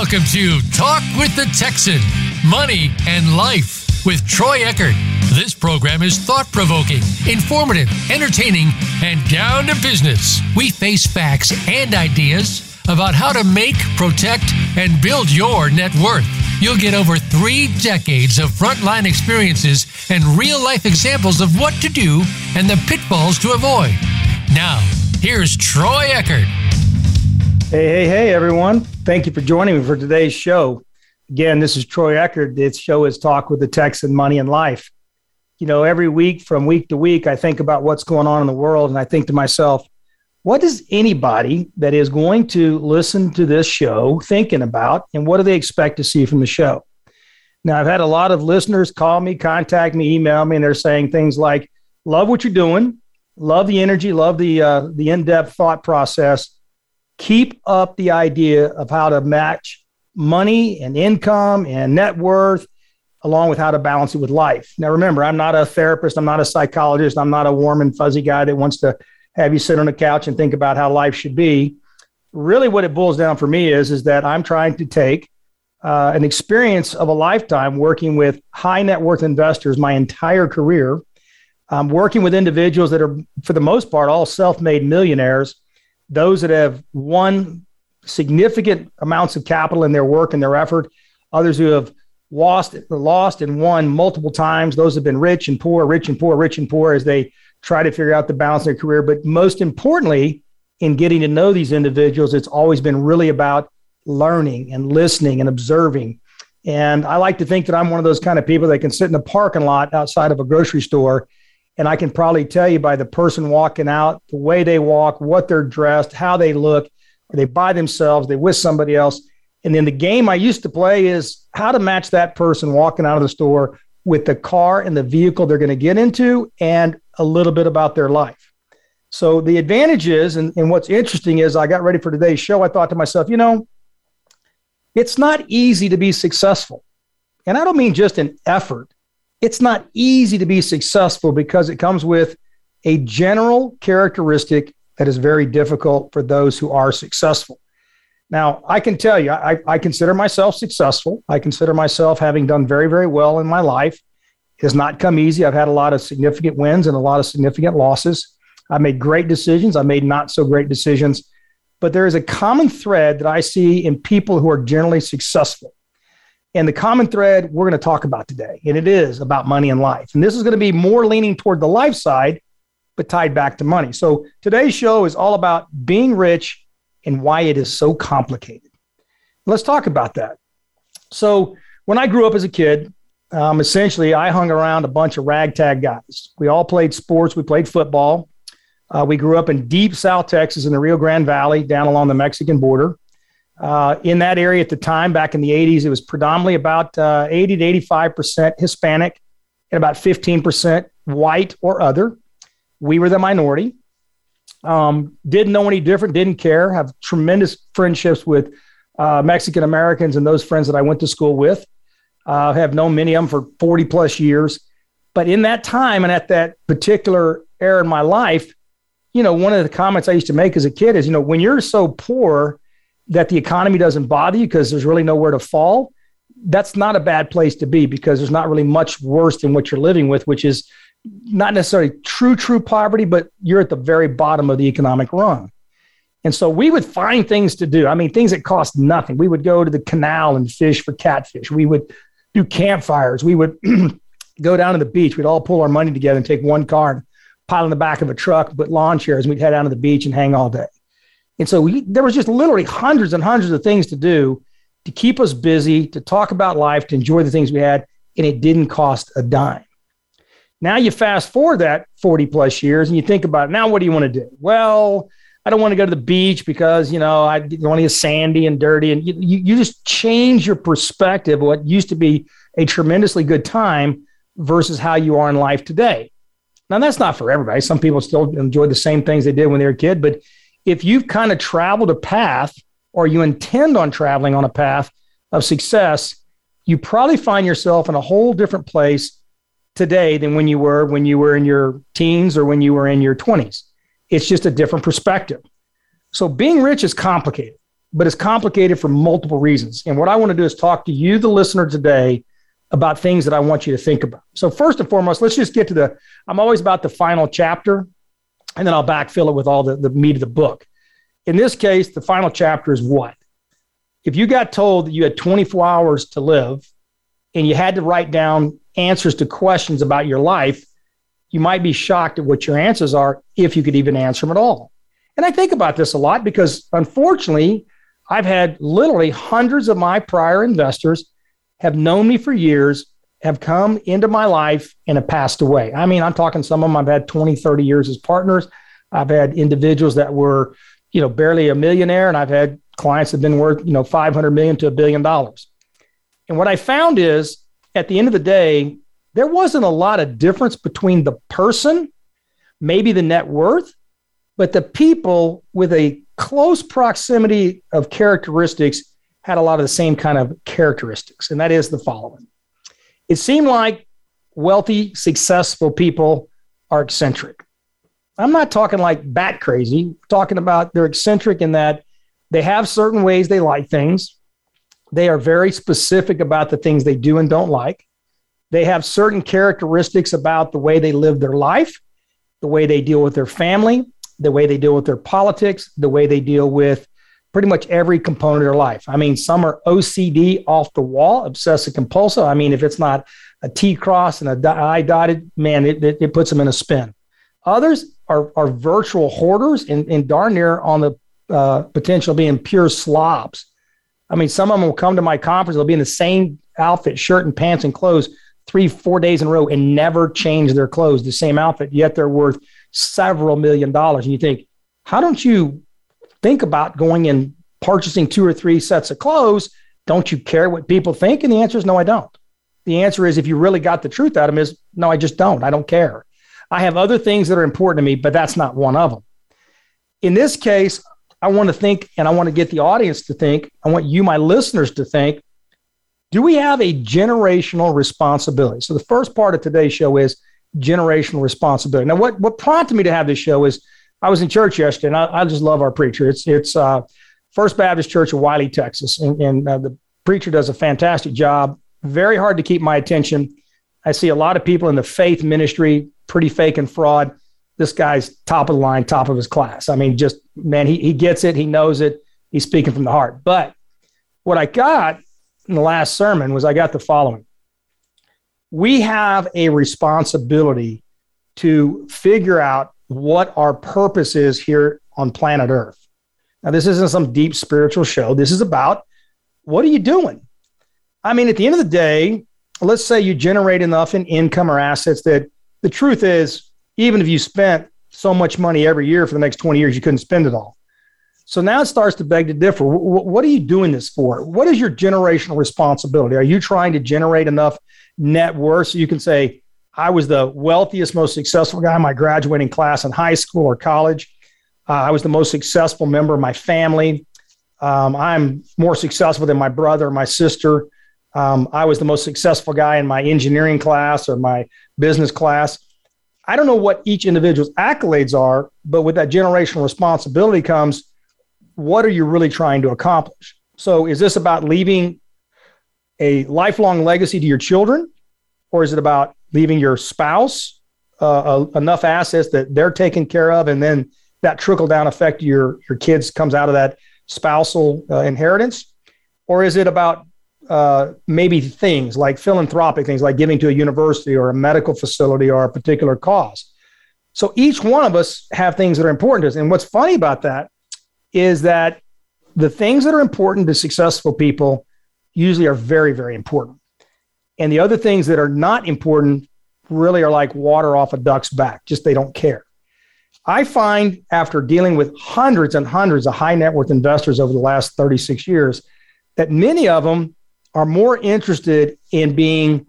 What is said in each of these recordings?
Welcome to Talk with the Texan Money and Life with Troy Eckert. This program is thought provoking, informative, entertaining, and down to business. We face facts and ideas about how to make, protect, and build your net worth. You'll get over three decades of frontline experiences and real life examples of what to do and the pitfalls to avoid. Now, here's Troy Eckert. Hey, hey, hey, everyone. Thank you for joining me for today's show. Again, this is Troy Eckert. This show is Talk with the Texan Money and Life. You know, every week from week to week, I think about what's going on in the world and I think to myself, what is anybody that is going to listen to this show thinking about and what do they expect to see from the show? Now, I've had a lot of listeners call me, contact me, email me, and they're saying things like, love what you're doing, love the energy, love the, uh, the in depth thought process keep up the idea of how to match money and income and net worth along with how to balance it with life. Now, remember, I'm not a therapist, I'm not a psychologist, I'm not a warm and fuzzy guy that wants to have you sit on a couch and think about how life should be. Really, what it boils down for me is, is that I'm trying to take uh, an experience of a lifetime working with high net worth investors my entire career, um, working with individuals that are, for the most part, all self made millionaires those that have won significant amounts of capital in their work and their effort, others who have lost, lost and won multiple times. Those have been rich and poor, rich and poor, rich and poor as they try to figure out the balance in their career. But most importantly, in getting to know these individuals, it's always been really about learning and listening and observing. And I like to think that I'm one of those kind of people that can sit in the parking lot outside of a grocery store and I can probably tell you by the person walking out, the way they walk, what they're dressed, how they look, are they by themselves, they with somebody else. And then the game I used to play is how to match that person walking out of the store with the car and the vehicle they're going to get into and a little bit about their life. So the advantage is, and, and what's interesting is I got ready for today's show. I thought to myself, you know, it's not easy to be successful. And I don't mean just an effort it's not easy to be successful because it comes with a general characteristic that is very difficult for those who are successful. Now, I can tell you, I, I, consider myself successful. I consider myself having done very, very well in my life. It has not come easy. I've had a lot of significant wins and a lot of significant losses. I made great decisions. I made not so great decisions. But there is a common thread that I see in people who are generally successful. And the common thread we're going to talk about today, and it is about money and life. And this is going to be more leaning toward the life side, but tied back to money. So today's show is all about being rich and why it is so complicated. Let's talk about that. So when I grew up as a kid, um, essentially I hung around a bunch of ragtag guys. We all played sports. We played football. Uh, we grew up in deep South Texas in the Rio Grande Valley, down along the Mexican border. Uh, in that area at the time, back in the 80s, it was predominantly about uh, 80 to 85% Hispanic and about 15% white or other. We were the minority. Um, didn't know any different, didn't care, have tremendous friendships with uh, Mexican Americans and those friends that I went to school with. Uh, have known many of them for 40 plus years. But in that time and at that particular era in my life, you know, one of the comments I used to make as a kid is, you know, when you're so poor, that the economy doesn't bother you because there's really nowhere to fall, that's not a bad place to be because there's not really much worse than what you're living with, which is not necessarily true, true poverty, but you're at the very bottom of the economic rung. And so we would find things to do. I mean, things that cost nothing. We would go to the canal and fish for catfish. We would do campfires. We would go down to the beach. We'd all pull our money together and take one car and pile in the back of a truck, put lawn chairs, and we'd head down to the beach and hang all day. And so we, there was just literally hundreds and hundreds of things to do to keep us busy, to talk about life, to enjoy the things we had, and it didn't cost a dime. Now you fast forward that 40 plus years and you think about it, now what do you want to do? Well, I don't want to go to the beach because, you know, I don't want to get sandy and dirty. And you, you, you just change your perspective, what used to be a tremendously good time versus how you are in life today. Now, that's not for everybody. Some people still enjoy the same things they did when they were a kid, but if you've kind of traveled a path or you intend on traveling on a path of success, you probably find yourself in a whole different place today than when you were when you were in your teens or when you were in your 20s. It's just a different perspective. So being rich is complicated. but it's complicated for multiple reasons. And what I want to do is talk to you, the listener, today about things that I want you to think about. So, first and foremost, let's just get to the, I'm always about the final chapter, and then I'll backfill it with all the, the meat of the book. In this case, the final chapter is what? If you got told that you had 24 hours to live and you had to write down answers to questions about your life, you might be shocked at what your answers are if you could even answer them at all. And I think about this a lot because unfortunately, I've had literally hundreds of my prior investors have known me for years, have come into my life and have passed away. I mean, I'm talking some of them I've had 20, 30 years as partners. I've had individuals that were, you know, barely a millionaire, and I've had clients that have been worth, you know, 500 million to a billion dollars. And what I found is at the end of the day, there wasn't a lot of difference between the person, maybe the net worth, but the people with a close proximity of characteristics had a lot of the same kind of characteristics, and that is the following. It seemed like wealthy, successful people are eccentric. I'm not talking like bat crazy, I'm talking about they're eccentric in that they have certain ways they like things. They are very specific about the things they do and don't like. They have certain characteristics about the way they live their life, the way they deal with their family, the way they deal with their politics, the way they deal with pretty much every component of their life. I mean, some are OCD off the wall, obsessive compulsive. I mean, if it's not a T cross and a I dotted, man, it, it, it, puts them in a spin. Others are, are virtual hoarders and, and darn near on the uh, potential being pure slobs. I mean, some of them will come to my conference, they'll be in the same outfit, shirt and pants and clothes three, four days in a row and never change their clothes, the same outfit, yet they're worth several million dollars. And you think, how don't you think about going and purchasing two or three sets of clothes? Don't you care what people think? And the answer is no, I don't. The answer is if you really got the truth out of them is no, I just don't. I don't care. I have other things that are important to me, but that's not one of them. In this case, I want to think and I want to get the audience to think. I want you, my listeners, to think do we have a generational responsibility? So, the first part of today's show is generational responsibility. Now, what what prompted me to have this show is I was in church yesterday, and I, I just love our preacher. It's it's uh, First Baptist Church of Wylie, Texas, and, and uh, the preacher does a fantastic job. Very hard to keep my attention. I see a lot of people in the faith ministry, pretty fake and fraud. This guy's top of the line, top of his class. I mean, just man, he he gets it, he knows it, he's speaking from the heart. But what I got in the last sermon was I got the following we have a responsibility to figure out what our purpose is here on planet Earth. Now, this isn't some deep spiritual show. This is about what are you doing? I mean, at the end of the day, let's say you generate enough in income or assets that the truth is, even if you spent so much money every year for the next 20 years, you couldn't spend it all. So now it starts to beg to differ. What are you doing this for? What is your generational responsibility? Are you trying to generate enough net worth. So you can say, I was the wealthiest, most successful guy in my graduating class in high school or college. Uh, I was the most successful member of my family. Um, I'm more successful than my brother my sister. Um, I was the most successful guy in my engineering class or my business class. I don't know what each individual's accolades are, but with that generational responsibility comes what are you really trying to accomplish? So, is this about leaving a lifelong legacy to your children, or is it about leaving your spouse uh, enough assets that they're taken care of, and then that trickle down effect your your kids comes out of that spousal uh, inheritance, or is it about uh, maybe things like philanthropic things like giving to a university or a medical facility or a particular cause? So each one of us have things that are important to us, and what's funny about that is that the things that are important to successful people usually are very, very important. And the other things that are not important really are like water off a duck's back, just they don't care. I find after dealing with hundreds and hundreds of high net worth investors over the last 36 years that many of them are more interested in being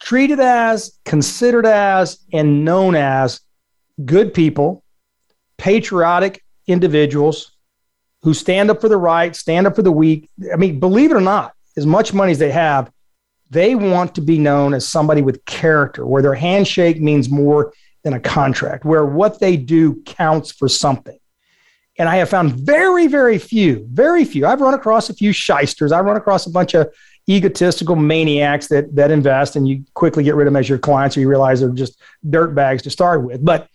treated as, considered as, and known as good people, patriotic individuals who stand up for the right, stand up for the weak. I mean, believe it or not, as much money as they have, they want to be known as somebody with character, where their handshake means more than a contract, where what they do counts for something. And I have found very, very few, very few. I've run across a few shysters. I run across a bunch of egotistical maniacs that that invest and you quickly get rid of them as your clients or you realize they're just dirt bags to start with. But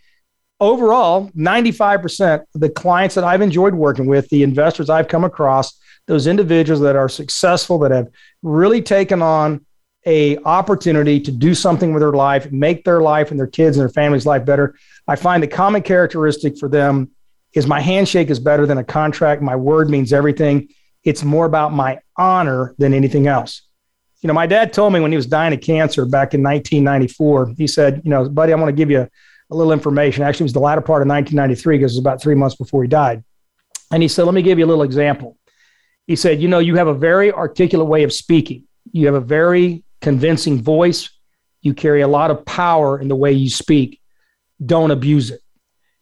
overall, 95% of the clients that I've enjoyed working with, the investors I've come across, those individuals that are successful, that have really taken on a opportunity to do something with their life, make their life and their kids and their family's life better. I find the common characteristic for them is my handshake is better than a contract. My word means everything. It's more about my honor than anything else. You know, my dad told me when he was dying of cancer back in 1994, he said, you know, buddy, I want to give you a little information. Actually, it was the latter part of 1993 because it was about three months before he died. And he said, let me give you a little example. He said, you know, you have a very articulate way of speaking. You have a very convincing voice. You carry a lot of power in the way you speak. Don't abuse it.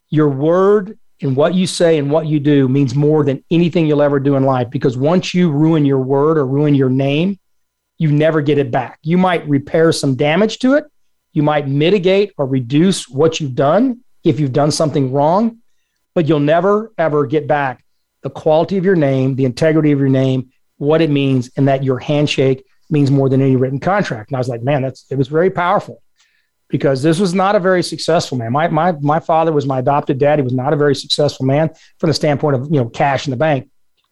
Your word and what you say and what you do means more than anything you'll ever do in life because once you ruin your word or ruin your name, you never get it back. You might repair some damage to it, you might mitigate or reduce what you've done if you've done something wrong, but you'll never, ever get back the quality of your name, the integrity of your name, what it means, and that your handshake means more than any written contract. And I was like, man, that's it was very powerful because this was not a very successful man. My my my father was my adopted dad. He was not a very successful man from the standpoint of you know cash in the bank.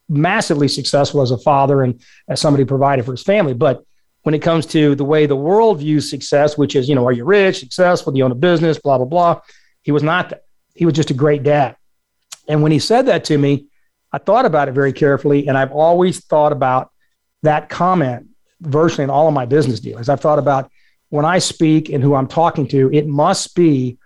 Massively successful as a father and as somebody provided for his family, but when it comes to the way the world views success, which is, you know, are you rich, successful, do you own a business, blah, blah, blah. He was not that. He was just a great dad. And when he said that to me, I thought about it very carefully. And I've always thought about that comment virtually in all of my business dealings. I've thought about when I speak and who I'm talking to, it must be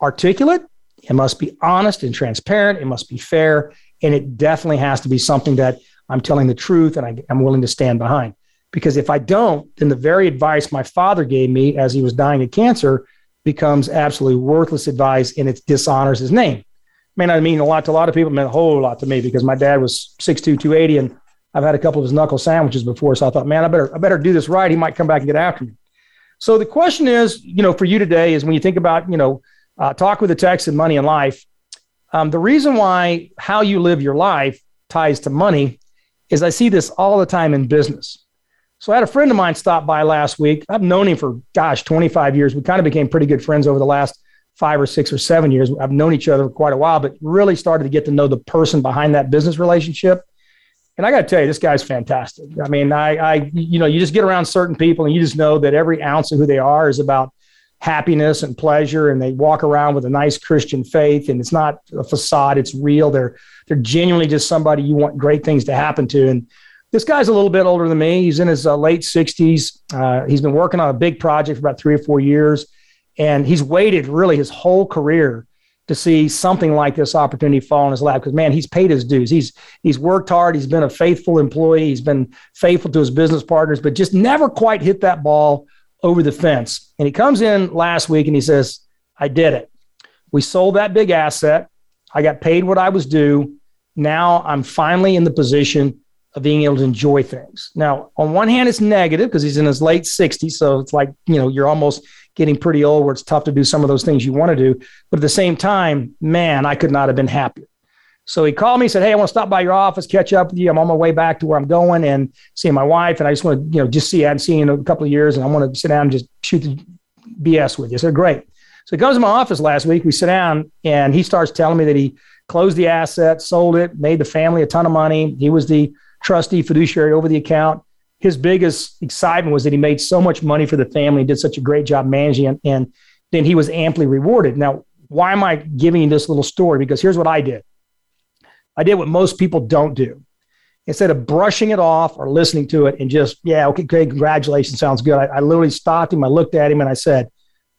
articulate, it must be honest and transparent, it must be fair, and it definitely has to be something that I'm telling the truth and I, am willing to stand behind. Because if I don't, then the very advice my father gave me as he was dying of cancer becomes absolutely worthless advice and it dishonors his name. May not mean a lot to a lot of people, it meant a whole lot to me because my dad was 6'2, 280, and I've had a couple of his knuckle sandwiches before. So I thought, man, I better, I better do this right. He might come back and get after me. So the question is, you know, for you today is when you think about, you know, uh, talk with the Texan money and life. Um, the reason why how you live your life ties to money is I see this all the time in business. So I had a friend of mine stop by last week. I've known him for, gosh, 25 years. We kind of became pretty good friends over the last five or six or seven years. I've known each other for quite a while, but really started to get to know the person behind that business relationship. And I got to tell you, this guy's fantastic. I mean, I, I, you know, you just get around certain people and you just know that every ounce of who they are is about happiness and pleasure. And they walk around with a nice Christian faith and it's not a facade. It's real. They're, they're genuinely just somebody you want great things to happen to. And, this guy's a little bit older than me. He's in his uh, late 60s. Uh, he's been working on a big project for about three or four years. And he's waited really his whole career to see something like this opportunity fall in his lap because man he's paid his dues. He's he's worked hard. He's been a faithful employee. He's been faithful to his business partners but just never quite hit that ball over the fence. And he comes in last week and he says i did it. We sold that big asset. I got paid what i was due. Now i'm finally in the position of being able to enjoy things. Now, on one hand, it's negative because he's in his late 60s. So it's like, you know, you're almost getting pretty old where it's tough to do some of those things you want to do. But at the same time, man, I could not have been happier. So he called me said, Hey, I want to stop by your office, catch up with you. I'm on my way back to where I'm going and seeing my wife. And I just want to, you know, just see, I hadn't seen you in a couple of years and I want to sit down and just shoot the BS with you. I said, Great. So he comes to my office last week. We sit down and he starts telling me that he closed the asset, sold it, made the family a ton of money. He was the trustee fiduciary over the account. His biggest excitement was that he made so much money for the family, did such a great job managing it, and then he was amply rewarded. Now, why am I giving you this little story? Because here's what I did I did what most people don't do. Instead of brushing it off or listening to it and just, yeah, okay, okay congratulations, sounds good. I, I literally stopped him. I looked at him and I said,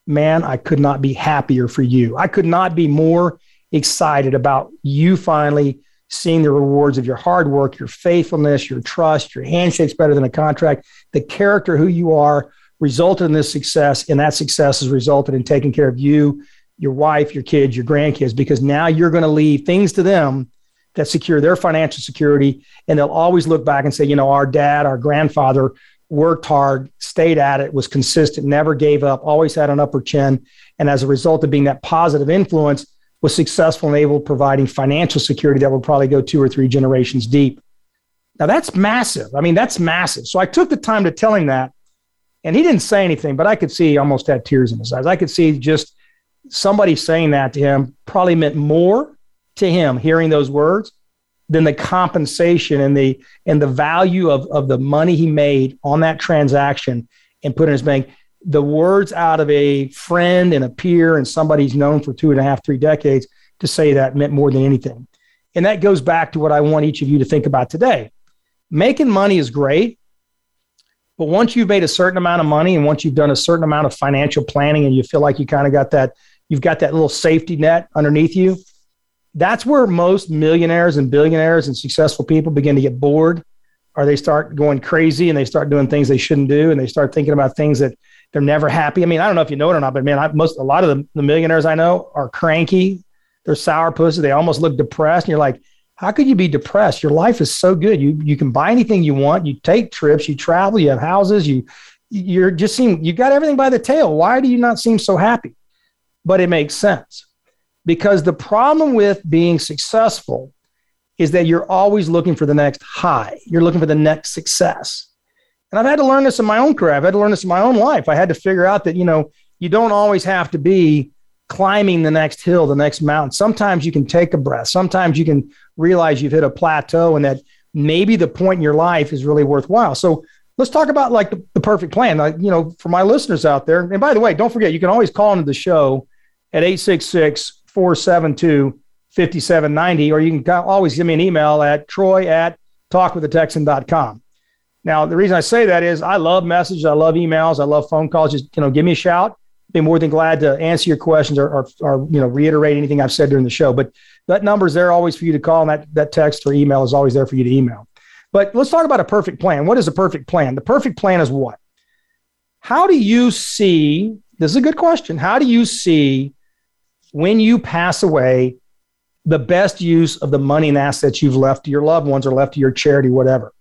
man, I could not be happier for you. I could not be more excited about you finally seeing the rewards of your hard work, your faithfulness, your trust, your handshake's better than a contract, the character who you are resulted in this success. And that success has resulted in taking care of you, your wife, your kids, your grandkids, because now you're going to leave things to them that secure their financial security. And they'll always look back and say, you know, our dad, our grandfather worked hard, stayed at it, was consistent, never gave up, always had an upper chin. And as a result of being that positive influence, was successful and able providing financial security that will probably go two or three generations deep. Now that's massive. I mean, that's massive. So I took the time to tell him that. And he didn't say anything, but I could see he almost had tears in his eyes. I could see just somebody saying that to him probably meant more to him hearing those words than the compensation and the and the value of, of the money he made on that transaction and put in his bank. The words out of a friend and a peer and somebody he's known for two and a half, three decades to say that meant more than anything. And that goes back to what I want each of you to think about today making money is great. But once you've made a certain amount of money and once you've done a certain amount of financial planning and you feel like you kind of got that, you've got that little safety net underneath you, that's where most millionaires and billionaires and successful people begin to get bored or they start going crazy and they start doing things they shouldn't do and they start thinking about things that they're never happy. I mean, I don't know if you know it or not, but man, I, most a lot of the, the millionaires I know are cranky. They're sour pussy. They almost look depressed. And you're like, how could you be depressed? Your life is so good. You you can buy anything you want. You take trips. You travel. You have houses. You you're just seeing you got everything by the tail. Why do you not seem so happy? But it makes sense because the problem with being successful is that you're always looking for the next high. You're looking for the next success. And I've had to learn this in my own career. I've had to learn this in my own life. I had to figure out that you know you don't always have to be climbing the next hill, the next mountain. Sometimes you can take a breath. Sometimes you can realize you've hit a plateau and that maybe the point in your life is really worthwhile. So let's talk about like the, the perfect plan. Like, you know, for my listeners out there, and by the way, don't forget, you can always call into the show at 866 472 5790, or you can always give me an email at troy at talkwithtexan.com. Now, the reason I say that is I love messages, I love emails, I love phone calls. Just, you know, give me a shout be more than glad to answer your questions or, or, or, you know reiterate anything I've said during the show. But that number is there always for you to call, and that that text or email is always there for you to email. But let's talk about a perfect plan. What is a perfect plan? The perfect plan is what? How do you see? This is a good question. How do you see when you pass away the best use of the money and assets you've left to your loved ones or left to your charity, whatever?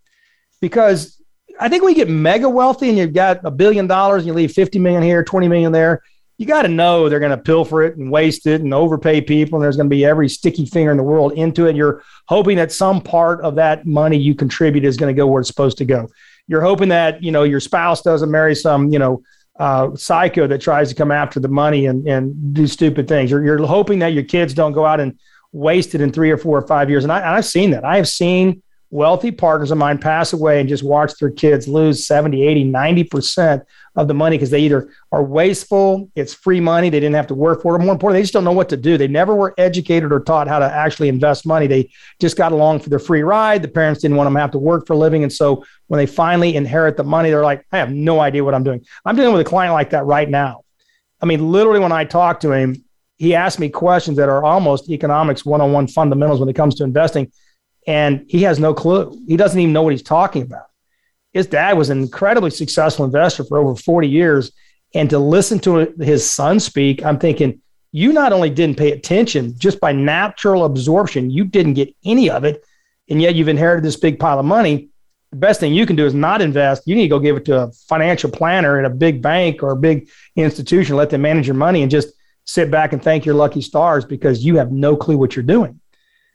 Because I think we get mega wealthy and you've got a billion dollars and you leave 50 million here, 20 million there. You got to know they're going to pilfer it and waste it and overpay people. And there's going to be every sticky finger in the world into it. You're hoping that some part of that money you contribute is going to go where it's supposed to go. You're hoping that, you know, your spouse doesn't marry some, you know, uh, psycho that tries to come after the money and, and do stupid things. You're, you're hoping that your kids don't go out and waste it in three or four or five years. And, I, and I've seen that. I have seen wealthy partners of mine pass away and just watch their kids lose 70, 80, 90% of the money because they either are wasteful, it's free money, they didn't have to work for it. More importantly, they just don't know what to do. They never were educated or taught how to actually invest money. They just got along for the free ride. The parents didn't want them to have to work for a living. And so when they finally inherit the money, they're like, I have no idea what I'm doing. I'm dealing with a client like that right now. I mean, literally, when I talk to him, he asked me questions that are almost economics 101 fundamentals when it comes to investing and he has no clue. He doesn't even know what he's talking about. His dad was an incredibly successful investor for over 40 years. And to listen to his son speak, I'm thinking, you not only didn't pay attention, just by natural absorption, you didn't get any of it. And yet you've inherited this big pile of money. The best thing you can do is not invest. You need to go give it to a financial planner at a big bank or a big institution, let them manage your money and just sit back and thank your lucky stars because you have no clue what you're doing.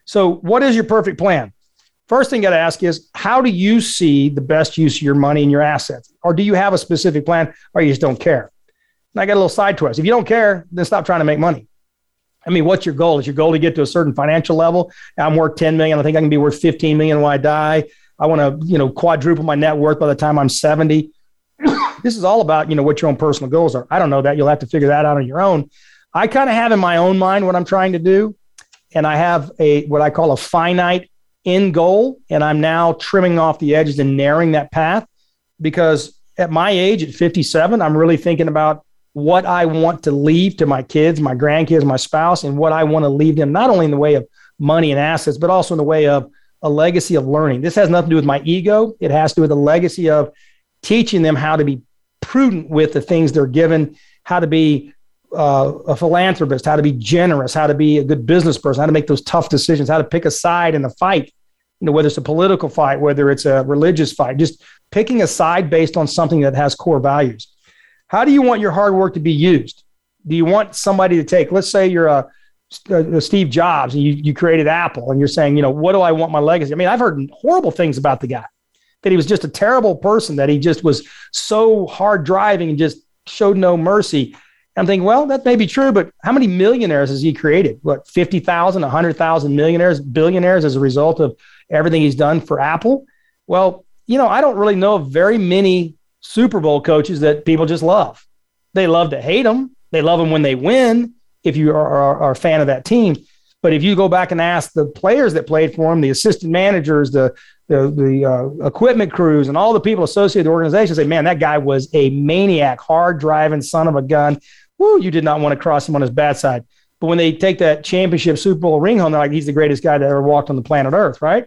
So, what is your perfect plan? First thing you got to ask is how do you see the best use of your money and your assets? Or do you have a specific plan or you just don't care? And I got a little side twist. If you don't care, then stop trying to make money. I mean, what's your goal? Is your goal to get to a certain financial level? I'm worth 10 million. I think I can be worth 15 million when I die. I want to, you know, quadruple my net worth by the time I'm 70. this is all about, you know, what your own personal goals are. I don't know that. You'll have to figure that out on your own. I kind of have in my own mind what I'm trying to do and I have a what I call a finite end goal, and I'm now trimming off the edges and narrowing that path because at my age, at 57, I'm really thinking about what I want to leave to my kids, my grandkids, my spouse, and what I want to leave them, not only in the way of money and assets, but also in the way of a legacy of learning. This has nothing to do with my ego. It has to do with a legacy of teaching them how to be prudent with the things they're given, how to be uh, a philanthropist, how to be generous, how to be a good business person, how to make those tough decisions, how to pick a side in the fight. You know, whether it's a political fight, whether it's a religious fight, just picking a side based on something that has core values. How do you want your hard work to be used? Do you want somebody to take, let's say you're a uh, Steve Jobs and you, you created Apple and you're saying, you know, what do I want my legacy? I mean, I've heard horrible things about the guy that he was just a terrible person, that he just was so hard driving and just showed no mercy. I'm thinking, well, that may be true, but how many millionaires has he created? What, 50,000, 100,000 millionaires, billionaires as a result of everything he's done for Apple? Well, you know, I don't really know of very many Super Bowl coaches that people just love. They love to hate them. They love them when they win, if you are, are, are a fan of that team. But if you go back and ask the players that played for him, the assistant managers, the the, the uh, equipment crews, and all the people associated with the organization, say, "Man, that guy was a maniac, hard driving son of a gun." Woo, you did not want to cross him on his bad side. But when they take that championship Super Bowl ring home, they're like, "He's the greatest guy that ever walked on the planet Earth," right?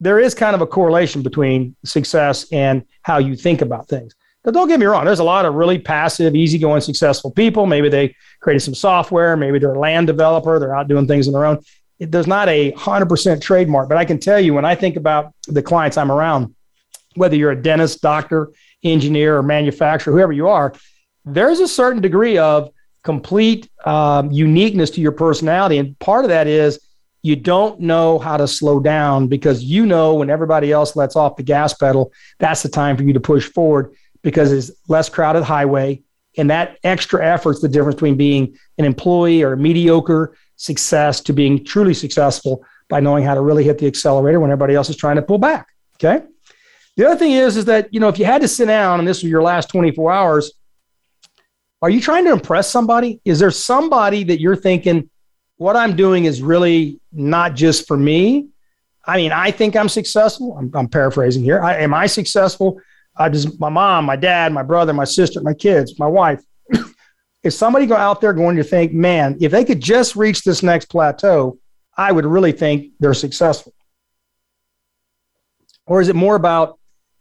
There is kind of a correlation between success and how you think about things. Now, don't get me wrong. There's a lot of really passive, easygoing, successful people. Maybe they created some software. Maybe they're a land developer. They're out doing things on their own. It, there's not a 100% trademark, but I can tell you when I think about the clients I'm around, whether you're a dentist, doctor, engineer, or manufacturer, whoever you are, there's a certain degree of complete um, uniqueness to your personality. And part of that is you don't know how to slow down because you know when everybody else lets off the gas pedal, that's the time for you to push forward because it's less crowded highway. And that extra effort is the difference between being an employee or mediocre success to being truly successful by knowing how to really hit the accelerator when everybody else is trying to pull back. Okay. The other thing is, is that, you know, if you had to sit down and this was your last 24 hours, are you trying to impress somebody? Is there somebody that you're thinking, what I'm doing is really not just for me? I mean, I think I'm successful. I'm, I'm paraphrasing here. I, am I successful I just my mom, my dad, my brother, my sister, my kids, my wife. Is somebody go out there going to think, man, if they could just reach this next plateau, I would really think they're successful? Or is it more about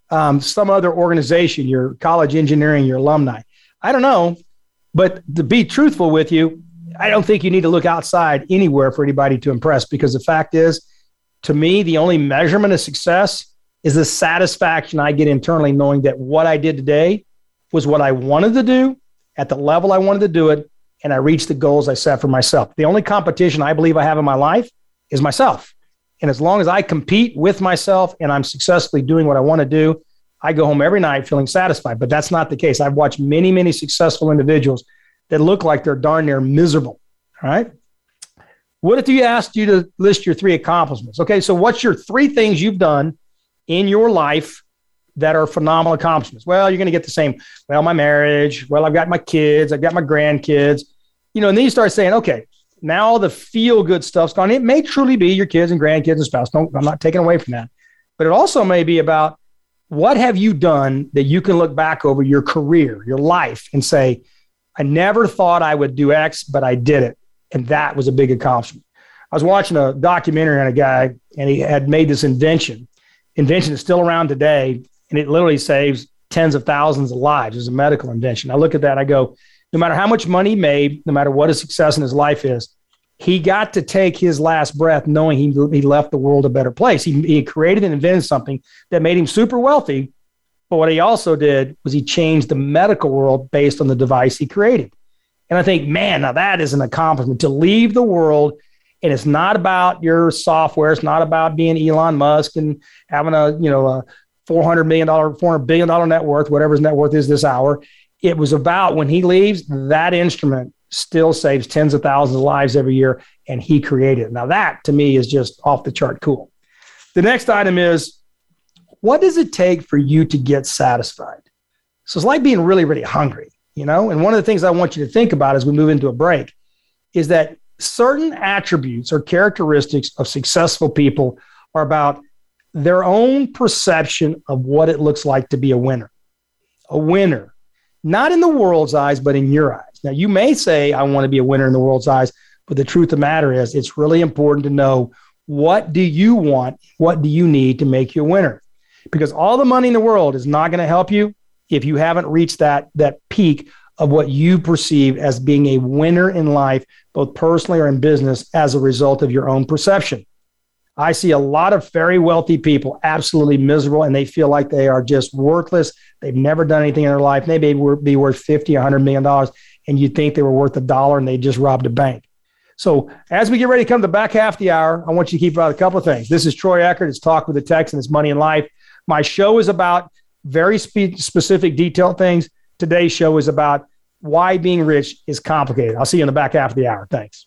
um, some other organization, your college engineering, your alumni? I don't know. But to be truthful with you, I don't think you need to look outside anywhere for anybody to impress because the fact is, to me, the only measurement of success is the satisfaction I get internally knowing that what I did today was what I wanted to do at the level I wanted to do it, and I reached the goals I set for myself. The only competition I believe I have in my life is myself. And as long as I compete with myself and I'm successfully doing what I want to do, I go home every night feeling satisfied. But that's not the case. I've watched many, many successful individuals that look like they're darn near miserable. All right. What if you asked you to list your three accomplishments? Okay. So, what's your three things you've done in your life that are phenomenal accomplishments. Well, you're going to get the same. Well, my marriage. Well, I've got my kids. I've got my grandkids. You know, and then you start saying, okay, now the feel good stuff's gone. It may truly be your kids and grandkids and spouse. Don't, I'm not taking away from that. But it also may be about what have you done that you can look back over your career, your life, and say, I never thought I would do X, but I did it. And that was a big accomplishment. I was watching a documentary on a guy, and he had made this invention invention is still around today, and it literally saves tens of thousands of lives as a medical invention. I look at that, I go, no matter how much money he made, no matter what his success in his life is, he got to take his last breath knowing he, he left the world a better place. He, he created and invented something that made him super wealthy. But what he also did was he changed the medical world based on the device he created. And I think, man, now that is an accomplishment to leave the world and it's not about your software. It's not about being Elon Musk and having a you know a four hundred million dollar, four hundred billion dollar net worth, whatever his net worth is this hour. It was about when he leaves, that instrument still saves tens of thousands of lives every year, and he created it. Now that to me is just off the chart cool. The next item is, what does it take for you to get satisfied? So it's like being really, really hungry, you know. And one of the things I want you to think about as we move into a break is that certain attributes or characteristics of successful people are about their own perception of what it looks like to be a winner. A winner, not in the world's eyes, but in your eyes. Now, you may say, I want to be a winner in the world's eyes, but the truth of the matter is, it's really important to know what do you want? What do you need to make you a winner? Because all the money in the world is not going to help you if you haven't reached that, that peak of what you perceive as being a winner in life, both personally or in business, as a result of your own perception. I see a lot of very wealthy people absolutely miserable and they feel like they are just worthless. They've never done anything in their life. They may be worth 50, 100 million dollars, and you'd think they were worth a dollar and they just robbed a bank. So as we get ready to come to the back half of the hour, I want you to keep out a couple of things. This is Troy Eckert. It's Talk with the Texan. It's Money and Life. My show is about very spe- specific, detailed things. Today's show is about why being rich is complicated. I'll see you in the back half of the hour. Thanks.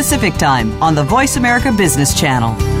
Time on the Voice America Business Channel.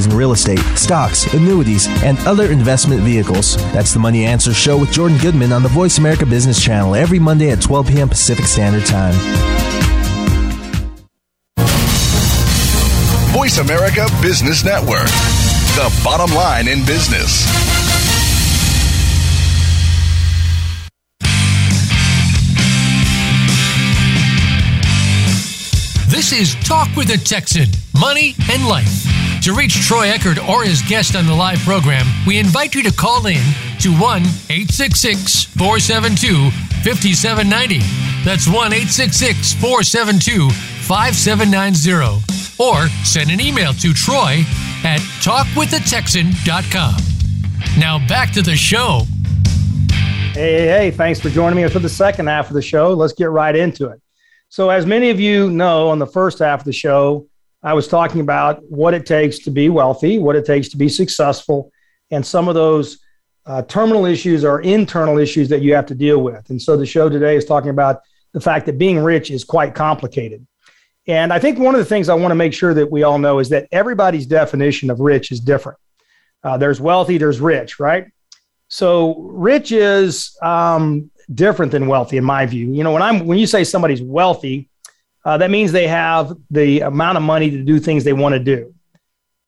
in real estate, stocks, annuities, and other investment vehicles. That's the Money Answer Show with Jordan Goodman on the Voice America Business Channel every Monday at 12 p.m. Pacific Standard Time. Voice America Business Network, the bottom line in business. This is Talk with a Texan Money and Life. To reach Troy Eckert or his guest on the live program, we invite you to call in to 1 866 472 5790. That's 1 866 472 5790. Or send an email to Troy at talkwithatexan.com. Now back to the show. Hey, hey, hey, thanks for joining me for the second half of the show. Let's get right into it. So, as many of you know, on the first half of the show, I was talking about what it takes to be wealthy, what it takes to be successful, and some of those uh, terminal issues or internal issues that you have to deal with. And so the show today is talking about the fact that being rich is quite complicated. And I think one of the things I want to make sure that we all know is that everybody's definition of rich is different. Uh, there's wealthy, there's rich, right? So rich is um, different than wealthy, in my view. You know, when I'm when you say somebody's wealthy, uh, that means they have the amount of money to do things they want to do.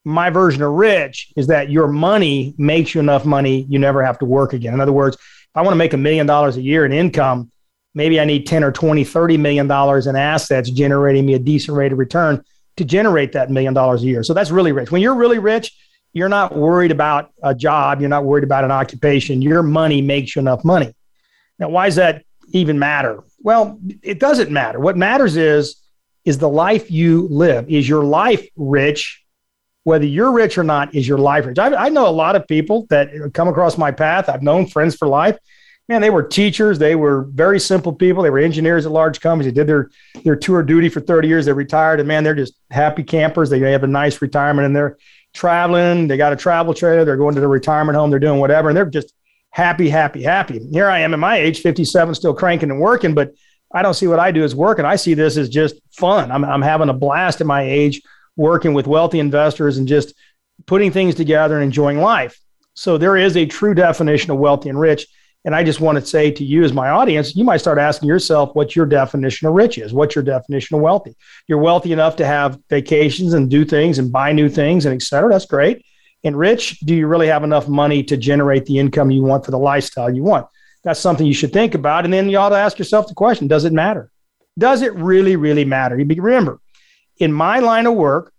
My version of rich is that your money makes you enough money you never have to work again. In other words, if I want to make a million dollars a year in income, maybe I need 10 or 20, 30 million dollars in assets generating me a decent rate of return to generate that million dollars a year. So that's really rich. When you're really rich, you're not worried about a job, you're not worried about an occupation. Your money makes you enough money. Now, why does that even matter? Well, it doesn't matter. What matters is is the life you live. Is your life rich? Whether you're rich or not, is your life rich? I, I know a lot of people that come across my path. I've known friends for life. Man, they were teachers. They were very simple people. They were engineers at large companies. They did their their tour duty for 30 years. They retired, and man, they're just happy campers. They have a nice retirement, and they're traveling. They got a travel trailer. They're going to the retirement home. They're doing whatever, and they're just happy, happy, happy. Here I am at my age, 57, still cranking and working, but I don't see what I do as working. I see this as just fun. I'm, I'm having a blast at my age working with wealthy investors and just putting things together and enjoying life. So there is a true definition of wealthy and rich. And I just want to say to you, as my audience, you might start asking yourself what your definition of rich is. What's your definition of wealthy? You're wealthy enough to have vacations and do things and buy new things and et cetera. That's great. And rich, do you really have enough money to generate the income you want for the lifestyle you want? That's something you should think about. And then you ought to ask yourself the question Does it matter? Does it really, really matter? Remember, in my line of work,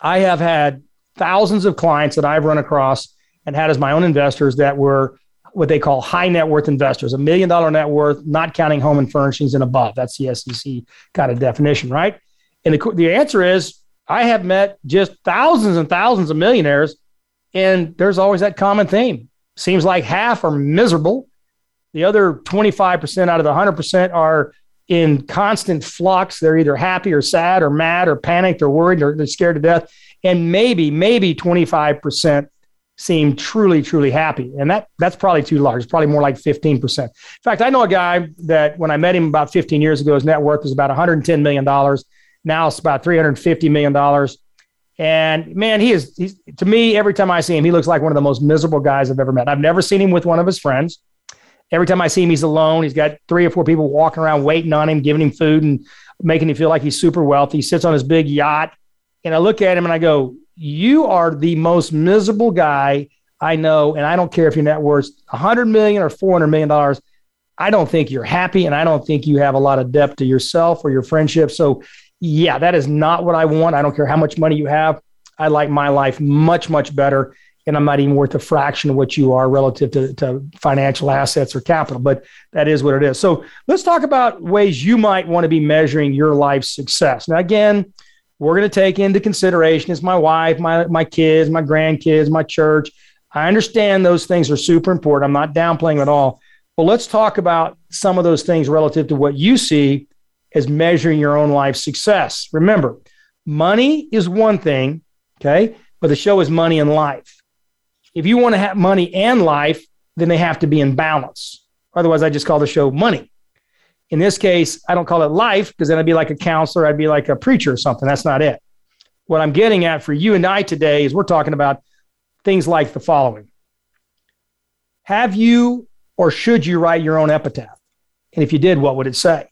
I have had thousands of clients that I've run across and had as my own investors that were what they call high net worth investors, a million dollar net worth, not counting home and furnishings and above. That's the SEC kind of definition, right? And the, the answer is I have met just thousands and thousands of millionaires, and there's always that common theme. Seems like half are miserable. The other 25% out of the 100% are in constant flux. They're either happy or sad or mad or panicked or worried or they're scared to death. And maybe, maybe 25% seem truly, truly happy. And that that's probably too large. It's probably more like 15%. In fact, I know a guy that when I met him about 15 years ago, his net worth was about $110 million. Now it's about $350 million. And man, he is, he's, to me, every time I see him, he looks like one of the most miserable guys I've ever met. I've never seen him with one of his friends. Every time I see him, he's alone. He's got three or four people walking around waiting on him, giving him food and making him feel like he's super wealthy. He sits on his big yacht. And I look at him and I go, you are the most miserable guy I know, and I don't care if your net worth 100 million or 400 million dollars. I don't think you're happy, and I don't think you have a lot of depth to yourself or your friendship. So, yeah, that is not what I want. I don't care how much money you have. I like my life much, much better, and I'm not even worth a fraction of what you are relative to, to financial assets or capital. But that is what it is. So, let's talk about ways you might want to be measuring your life success. Now, again we're going to take into consideration is my wife, my, my kids, my grandkids, my church. I understand those things are super important. I'm not downplaying at all. But let's talk about some of those things relative to what you see as measuring your own life success. Remember, money is one thing, okay? But the show is money and life. If you want to have money and life, then they have to be in balance. Otherwise, I just call the show money. In this case, I don't call it life because then I'd be like a counselor, I'd be like a preacher or something. That's not it. What I'm getting at for you and I today is we're talking about things like the following Have you or should you write your own epitaph? And if you did, what would it say?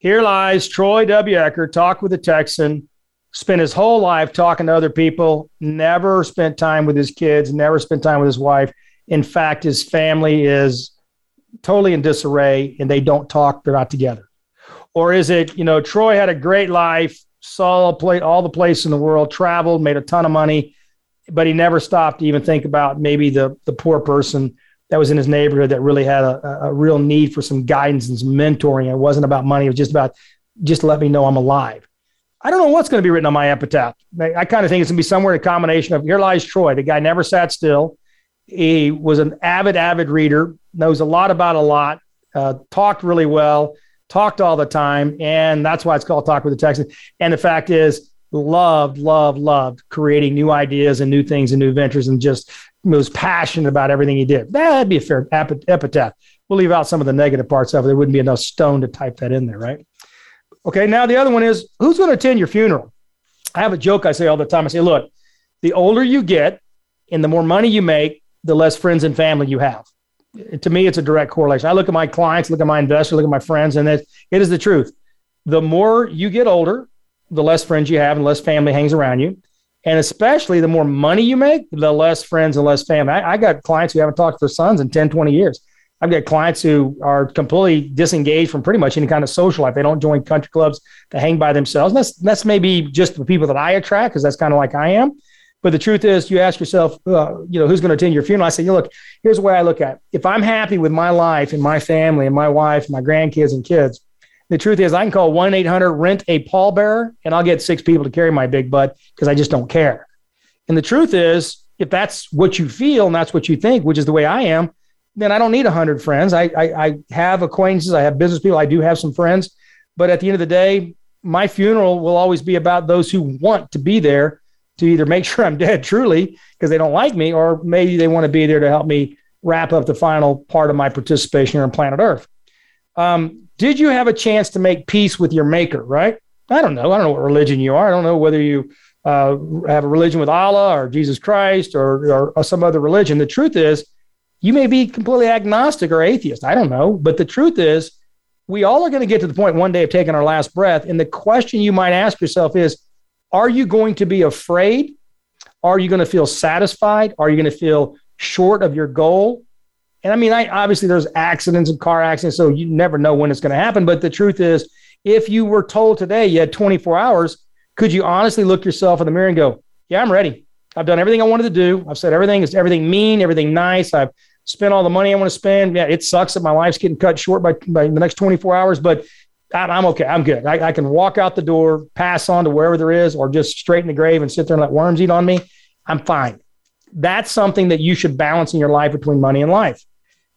Here lies Troy W. Eckert, talk with a Texan, spent his whole life talking to other people, never spent time with his kids, never spent time with his wife. In fact, his family is totally in disarray and they don't talk, they're not together? Or is it, you know, Troy had a great life, saw all the place in the world, traveled, made a ton of money, but he never stopped to even think about maybe the, the poor person that was in his neighborhood that really had a, a real need for some guidance and some mentoring. It wasn't about money. It was just about just let me know I'm alive. I don't know what's going to be written on my epitaph. I, I kind of think it's going to be somewhere in a combination of here lies Troy. The guy never sat still. He was an avid, avid reader, knows a lot about a lot, uh, talked really well, talked all the time. And that's why it's called Talk with the Texan. And the fact is, loved, loved, loved creating new ideas and new things and new ventures and just was passionate about everything he did. That'd be a fair epitaph. We'll leave out some of the negative parts of it. There wouldn't be enough stone to type that in there, right? Okay, now the other one is who's going to attend your funeral? I have a joke I say all the time. I say, look, the older you get and the more money you make, the less friends and family you have to me, it's a direct correlation. I look at my clients, look at my investors, look at my friends, and it, it is the truth. The more you get older, the less friends you have and less family hangs around you. And especially the more money you make, the less friends and less family. I, I got clients who haven't talked to their sons in 10, 20 years. I've got clients who are completely disengaged from pretty much any kind of social life. They don't join country clubs. They hang by themselves. And that's that's maybe just the people that I attract because that's kind of like I am. But the truth is, you ask yourself, uh, you know, who's going to attend your funeral? I say, you look, here's the way I look at it. If I'm happy with my life and my family and my wife, and my grandkids and kids, the truth is, I can call 1 800 rent a pallbearer and I'll get six people to carry my big butt because I just don't care. And the truth is, if that's what you feel and that's what you think, which is the way I am, then I don't need 100 friends. I, I, I have acquaintances, I have business people, I do have some friends. But at the end of the day, my funeral will always be about those who want to be there to either make sure I'm dead truly because they don't like me, or maybe they want to be there to help me wrap up the final part of my participation here on planet Earth. Um, did you have a chance to make peace with your maker, right? I don't know. I don't know what religion you are. I don't know whether you uh, have a religion with Allah or Jesus Christ or, or, or some other religion. The truth is, you may be completely agnostic or atheist. I don't know. But the truth is, we all are going to get to the point one day of taking our last breath. And the question you might ask yourself is, are you going to be afraid? Are you going to feel satisfied? Are you going to feel short of your goal? And I mean, I obviously there's accidents and car accidents, so you never know when it's going to happen. But the truth is, if you were told today you had 24 hours, Could you honestly look yourself in the mirror and go, yeah, I'm ready. I've done everything I wanted to do. I've said everything is everything mean, everything nice. I've spent all the money I want to spend. Yeah, it sucks that my life's getting cut short by, by the next 24 hours, but I'm okay. I'm good. I, I, can walk out the door, pass on to wherever there is, or just straight in the grave and sit there and let worms eat on me. I'm fine. That's something that you should balance in your life between money and life.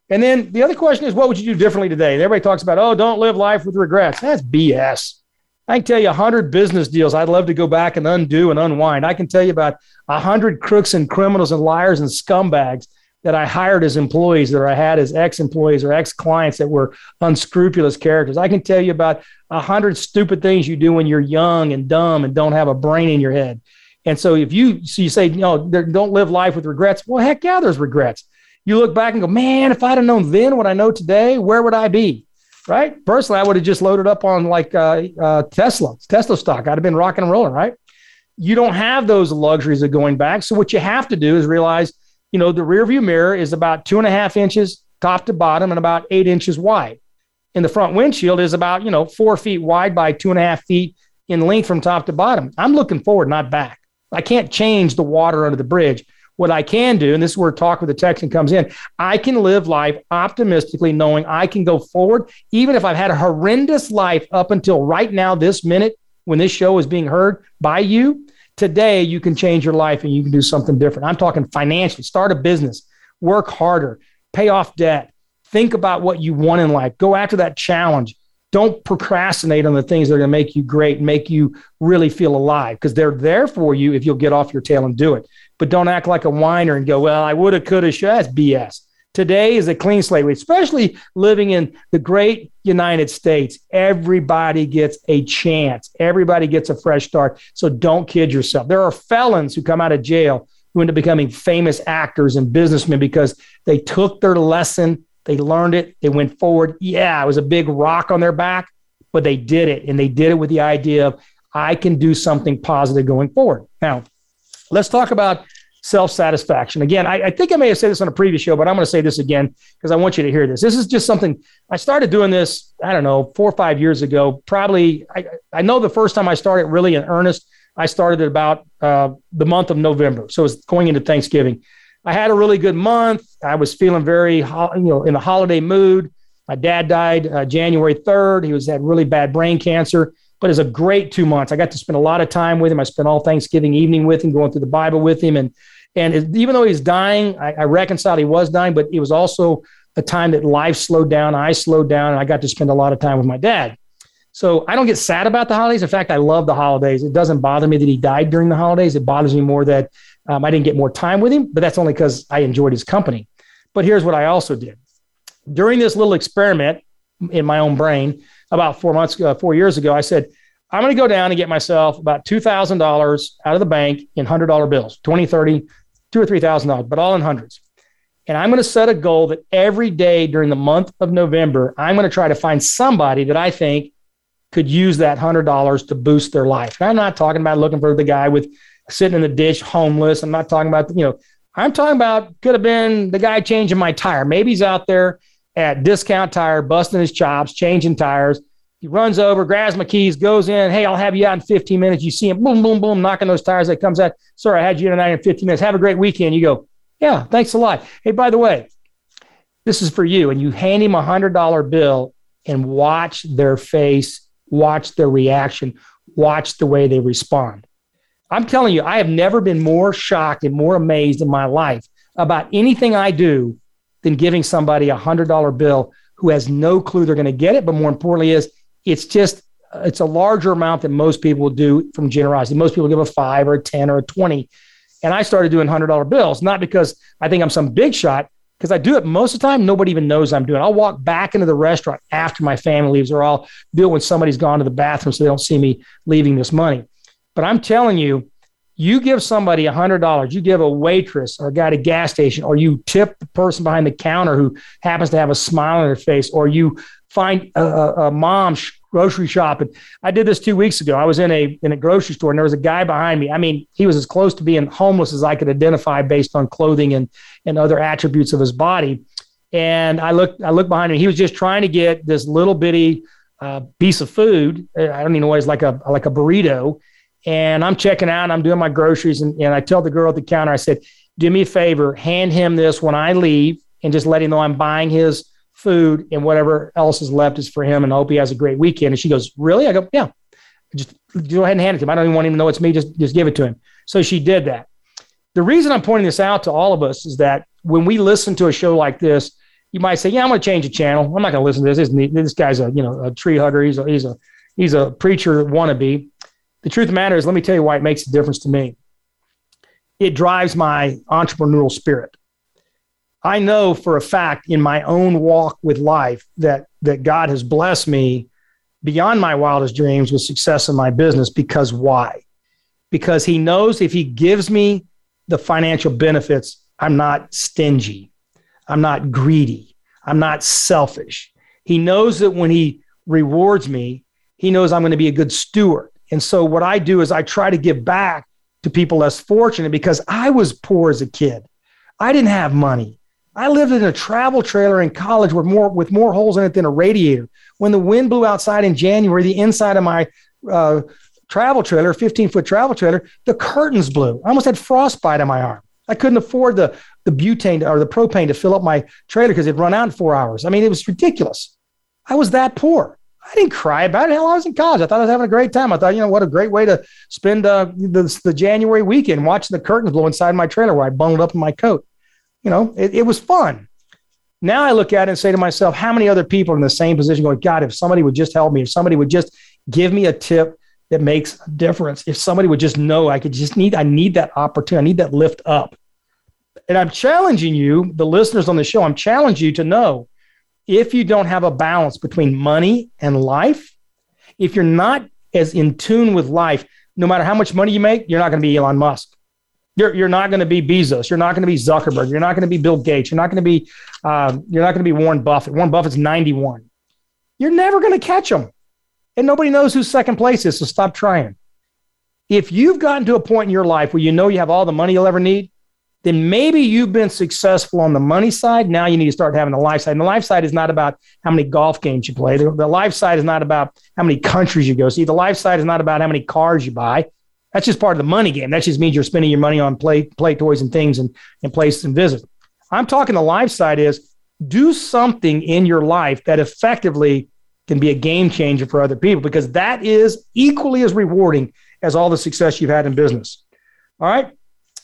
And then the other question is, what would you do differently today? Everybody talks about, oh, don't live life with regrets. That's BS. I can tell you 100 business deals I'd love to go back and undo and unwind. I can tell you about 100 crooks and criminals and liars and scumbags that I hired as employees, that I had as ex employees or ex clients that were unscrupulous characters. I can tell you about 100 stupid things you do when you're young and dumb and don't have a brain in your head. And so if you so you say, know, don't live life with regrets, well, heck yeah, there's regrets. You look back and go, man, if I'd have known then what I know today, where would I be? right? Personally, I would have just loaded up on like uh, uh, Tesla, Tesla stock. I'd have been rocking and rolling, right? You don't have those luxuries of going back. So what you have to do is realize, you know, the rear view mirror is about two and a half inches top to bottom and about eight inches wide. And the front windshield is about, you know, four feet wide by two and a half feet in length from top to bottom. I'm looking forward, not back. I can't change the water under the bridge. What I can do, and this is where talk with the Texan comes in, I can live life optimistically, knowing I can go forward, even if I've had a horrendous life up until right now, this minute, when this show is being heard by you. Today, you can change your life and you can do something different. I'm talking financially, start a business, work harder, pay off debt, think about what you want in life, go after that challenge. Don't procrastinate on the things that are going to make you great, make you really feel alive, because they're there for you if you'll get off your tail and do it but don't act like a whiner and go, well, I woulda, coulda, should. That's BS. Today is a clean slate, especially living in the great United States. Everybody gets a chance. Everybody gets a fresh start. So don't kid yourself. There are felons who come out of jail who end up becoming famous actors and businessmen because they took their lesson, they learned it, they went forward. Yeah, it was a big rock on their back, but they did it. And they did it with the idea of, I can do something positive going forward. Now, Let's talk about self satisfaction. Again, I, I, think I may have said this on a previous show, but I'm going to say this again because I want you to hear this. This is just something I started doing this, I don't know, four or five years ago. Probably, I, I know the first time I started really in earnest, I started at about uh, the month of November. So it's going into Thanksgiving. I had a really good month. I was feeling very, you know, in the holiday mood. My dad died uh, January 3rd. He was had really bad brain cancer but it was a great two months. I got to spend a lot of time with him. I spent all Thanksgiving evening with him, going through the Bible with him. And, and it, even though he's dying, I, I reconciled he was dying, but it was also a time that life slowed down. I slowed down and I got to spend a lot of time with my dad. So I don't get sad about the holidays. In fact, I love the holidays. It doesn't bother me that he died during the holidays. It bothers me more that um, I didn't get more time with him, but that's only because I enjoyed his company. But here's what I also did during this little experiment in my own brain about four months, uh, four years ago, I said, I'm going to go down and get myself about $2,000 out of the bank in $100 bills, 20, 30, two or $3,000, but all in hundreds. And I'm going to set a goal that every day during the month of November, I'm going to try to find somebody that I think could use that $100 to boost their life. I'm not talking about looking for the guy with sitting in the ditch homeless. I'm not talking about, you know, I'm talking about could have been the guy changing my tire. Maybe he's out there at discount tire, busting his chops, changing tires. He runs over, grabs my keys, goes in. Hey, I'll have you out in 15 minutes. You see him, boom, boom, boom, knocking those tires. That comes out. Sorry, I had you in tonight in 15 minutes. Have a great weekend. You go, yeah, thanks a lot. Hey, by the way, this is for you. And you hand him a hundred dollar bill and watch their face, watch their reaction, watch the way they respond. I'm telling you, I have never been more shocked and more amazed in my life about anything I do than giving somebody a hundred dollar bill who has no clue they're going to get it, but more importantly is it's just uh, it's a larger amount than most people do from generosity. Most people give a five or a 10 or a 20. And I started doing hundred dollar bills, not because I think I'm some big shot, because I do it most of the time. Nobody even knows I'm doing. I'll walk back into the restaurant after my family leaves, or I'll do it when somebody's gone to the bathroom so they don't see me leaving this money. But I'm telling you, you give somebody $100, you give a waitress or a guy at a gas station, or you tip the person behind the counter who happens to have a smile on their face, or you find a, a mom grocery shopping. I did this two weeks ago. I was in a in a grocery store and there was a guy behind me. I mean, he was as close to being homeless as I could identify based on clothing and and other attributes of his body. And I looked I looked behind him. He was just trying to get this little bitty uh, piece of food. I don't even know what it's like a like a burrito and I'm checking out and I'm doing my groceries. And, and I tell the girl at the counter, I said, do me a favor, hand him this when I leave and just let him know I'm buying his food and whatever else is left is for him. And I hope he has a great weekend. And she goes, really? I go, yeah, just go ahead and hand it to him. I don't even want him to know it's me. Just, just give it to him. So she did that. The reason I'm pointing this out to all of us is that when we listen to a show like this, you might say, "Yeah, I'm going to change the channel. I'm not going to listen to this. This, this guy's a you know a tree hugger. He's a he's a he's a preacher wannabe." The truth of the matter is, let me tell you why it makes a difference to me. It drives my entrepreneurial spirit. I know for a fact in my own walk with life that that God has blessed me beyond my wildest dreams with success in my business because why? Because he knows if he gives me the financial benefits, I'm not stingy. I'm not greedy. I'm not selfish. He knows that when he rewards me, he knows I'm going to be a good steward. And so what I do is I try to give back to people less fortunate because I was poor as a kid. I didn't have money. I lived in a travel trailer in college with more with more holes in it than a radiator. When the wind blew outside in January, the inside of my uh, travel trailer, 15 foot travel trailer, the curtains blew. I almost had frostbite on my arm. I couldn't afford the the butane or the propane to fill up my trailer because it'd run out in four hours. I mean, it was ridiculous. I was that poor. I didn't cry about it. Hell, I was in college. I thought I was having a great time. I thought, you know, what a great way to spend uh, the, the January weekend watching the curtains blow inside my trailer where I bundled up in my coat. You know, it, it was fun. Now I look at it and say to myself, how many other people are in the same position going, God, if somebody would just help me, if somebody would just give me a tip that makes a difference, if somebody would just know I could just need, I need that opportunity, I need that lift up and I'm challenging you, the listeners on the show, I'm challenging you to know if you don't have a balance between money and life, if you're not as in tune with life, no matter how much money you make, you're not going to be Elon Musk. You're, you're not going to be Bezos. You're not going to be Zuckerberg. You're not going to be Bill Gates. You're not going to be um, you're not going to be Warren Buffett. Warren Buffett's 91. You're never going to catch him, and nobody knows who second place is. So stop trying. If you've gotten to a point in your life where you know you have all the money you'll ever need, then maybe you've been successful on the money side. Now you need to start having the life side. And the life side is not about how many golf games you play. The, the life side is not about how many countries you go see. The life side is not about how many cars you buy. That's just part of the money game. That just means you're spending your money on play, play toys and things and, and places and visits. I'm talking the life side is do something in your life that effectively can be a game changer for other people because that is equally as rewarding as all the success you've had in business. All right.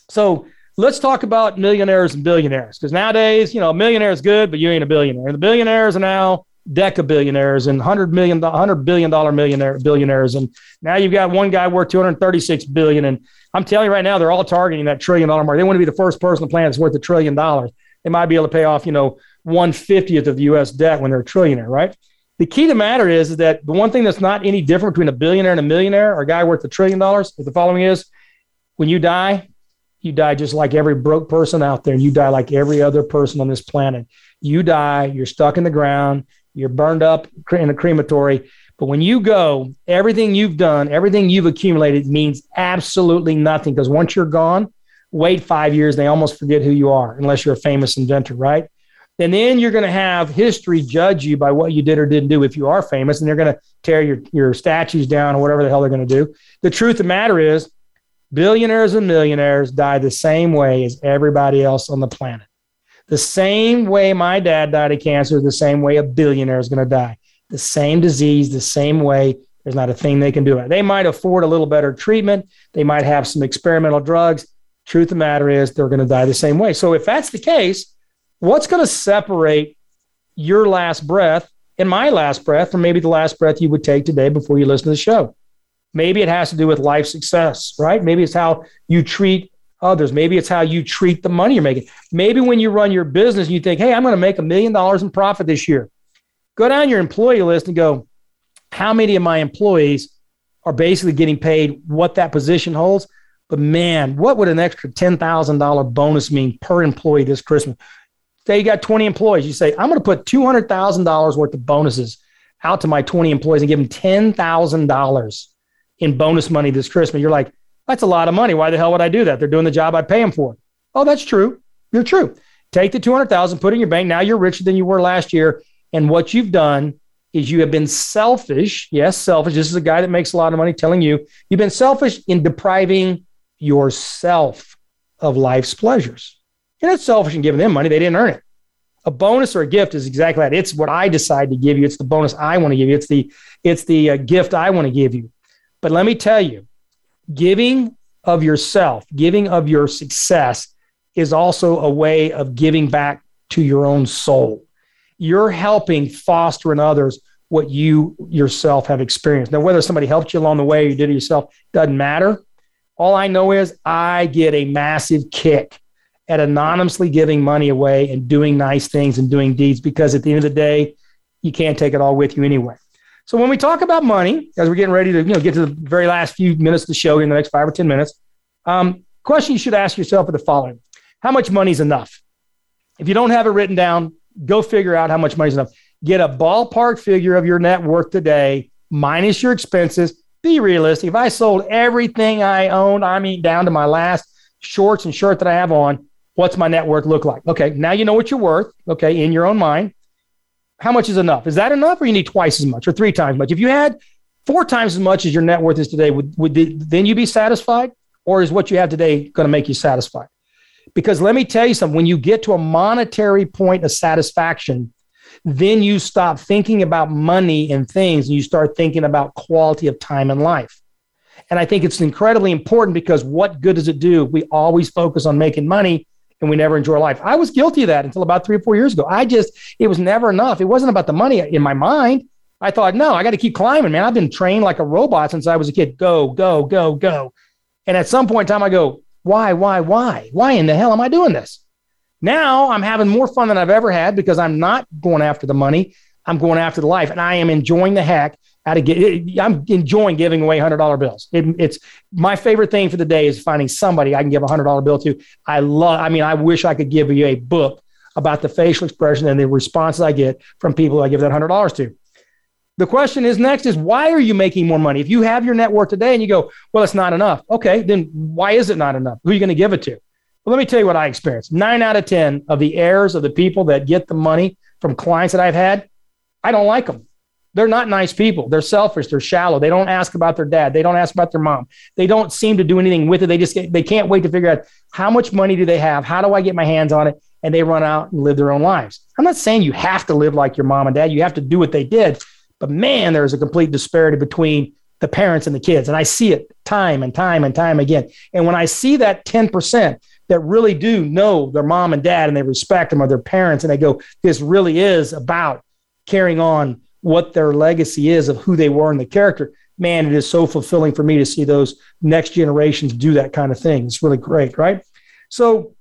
So let's talk about millionaires and billionaires because nowadays, you know, a millionaire is good, but you ain't a billionaire. The billionaires are now deca billionaires and hundred million, hundred billion dollar millionaire billionaires, and now you've got one guy worth 236 billion. And I'm telling you right now, they're all targeting that trillion dollar mark. They want to be the first person on the planet that's worth a trillion dollars. They might be able to pay off, you know, one fiftieth of the U.S. debt when they're a trillionaire, right? The key to the matter is, is that the one thing that's not any different between a billionaire and a millionaire or a guy worth a trillion dollars is the following is when you die, you die just like every broke person out there. And you die like every other person on this planet. You die, you're stuck in the ground, you're burned up in a crematory. But when you go, everything you've done, everything you've accumulated means absolutely nothing because once you're gone, wait five years, they almost forget who you are, unless you're a famous inventor, right? And then you're going to have history judge you by what you did or didn't do if you are famous, and they're going to tear your, your statues down or whatever the hell they're going to do. The truth of the matter is, Billionaires and millionaires die the same way as everybody else on the planet. The same way my dad died of cancer, the same way a billionaire is going to die. The same disease, the same way. There's not a thing they can do. They might afford a little better treatment. They might have some experimental drugs. Truth of the matter is, they're going to die the same way. So, if that's the case, what's going to separate your last breath and my last breath from maybe the last breath you would take today before you listen to the show? Maybe it has to do with life success, right? Maybe it's how you treat others. Maybe it's how you treat the money you're making. Maybe when you run your business and you think, hey, I'm going to make a million dollars in profit this year, go down your employee list and go, how many of my employees are basically getting paid what that position holds? But man, what would an extra $10,000 bonus mean per employee this Christmas? Say you got 20 employees. You say, I'm going to put $200,000 worth of bonuses out to my 20 employees and give them $10,000 in bonus money this Christmas. You're like, that's a lot of money. Why the hell would I do that? They're doing the job I pay them for. Oh, that's true. You're true. Take the 200,000, put it in your bank. Now you're richer than you were last year. And what you've done is you have been selfish. Yes, selfish. This is a guy that makes a lot of money telling you you've been selfish in depriving yourself of life's pleasures. You're not selfish in giving them money, they didn't earn it. A bonus or a gift is exactly that. It's what I decide to give you. It's the bonus I want to give you. It's the it's the uh, gift I want to give you. But let me tell you, giving of yourself, giving of your success is also a way of giving back to your own soul. You're helping foster in others what you yourself have experienced. Now, whether somebody helped you along the way or you did it yourself doesn't matter. All I know is I get a massive kick at anonymously giving money away and doing nice things and doing deeds because at the end of the day, you can't take it all with you anyway. So when we talk about money, as we're getting ready to you know get to the very last few minutes of the show in the next five or ten minutes, um, question you should ask yourself are the following: How much money is enough? If you don't have it written down, go figure out how much money is enough. Get a ballpark figure of your net worth today, minus your expenses. Be realistic. If I sold everything I owned, I mean down to my last shorts and shirt that I have on, what's my net worth look like? Okay, now you know what you're worth. Okay, in your own mind how much is enough? Is that enough, or you need twice as much or three times as much? If you had four times as much as your net worth is today, would, would the, then you be satisfied, or is what you have today going to make you satisfied? Because let me tell you something: when you get to a monetary point of satisfaction, then you stop thinking about money and things, and you start thinking about quality of time and life. And I think it's incredibly important because what good does it do? We always focus on making money and we never enjoy life. I was guilty of that until about three or four years ago. I just, it was never enough. It wasn't about the money in my mind. I thought, no, I got to keep climbing, man. I've been trained like a robot since I was a kid. Go, go, go, go. And at some point in time, I go, why, why, why? Why in the hell am I doing this? Now I'm having more fun than I've ever had because I'm not going after the money. I'm going after the life and I am enjoying the heck out of get. I'm enjoying giving away hundred dollar bills. It, it's my favorite thing for the day is finding somebody I can give a hundred dollar bill to. I love. I mean, I wish I could give you a book about the facial expression and the responses I get from people I give that hundred dollars to. The question is next is why are you making more money? If you have your net worth today and you go, well, it's not enough. Okay, then why is it not enough? Who are you going to give it to? Well, let me tell you what I experienced. Nine out of 10 of the heirs of the people that get the money from clients that I've had, I don't like them. They're not nice people. They're selfish. They're shallow. They don't ask about their dad. They don't ask about their mom. They don't seem to do anything with it. They just they can't wait to figure out how much money do they have? How do I get my hands on it? And they run out and live their own lives. I'm not saying you have to live like your mom and dad. You have to do what they did. But man, there's a complete disparity between the parents and the kids. And I see it time and time and time again. And when I see that 10% that really do know their mom and dad and they respect them or their parents and they go, this really is about carrying on what their legacy is of who they were and the character. Man, it is so fulfilling for me to see those next generations do that kind of thing. It's really great, right? So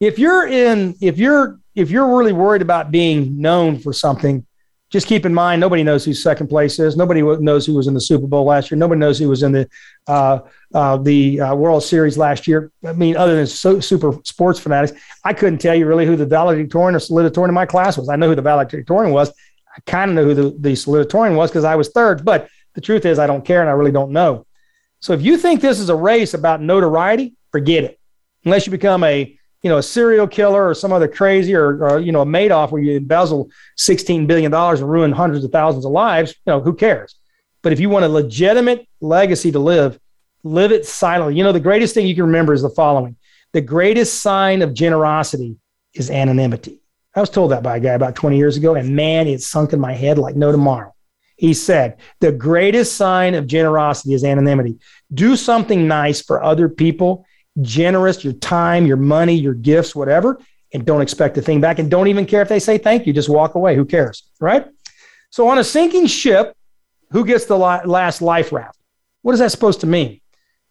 if you're in, if you're, if you're really worried about being known for something, just keep in mind nobody knows who second place is. Nobody knows who was in the Super Bowl last year. Nobody knows who was in the uh, uh, the uh, World Series last year. I mean, other than so, super sports fanatics, I couldn't tell you really who the valedictorian or salutatorian in my class was. I know who the valedictorian was. I kind of know who the, the salutatorian was because I was third, but the truth is I don't care and I really don't know. So if you think this is a race about notoriety, forget it. Unless you become a you know a serial killer or some other crazy or, or you know a Madoff where you embezzle 16 billion dollars and ruin hundreds of thousands of lives, you know who cares? But if you want a legitimate legacy to live, live it silently. You know the greatest thing you can remember is the following: the greatest sign of generosity is anonymity. I was told that by a guy about 20 years ago, and man, it sunk in my head like no tomorrow. He said, The greatest sign of generosity is anonymity. Do something nice for other people, generous, your time, your money, your gifts, whatever, and don't expect a thing back. And don't even care if they say thank you. Just walk away. Who cares? Right? So, on a sinking ship, who gets the last life raft? What is that supposed to mean?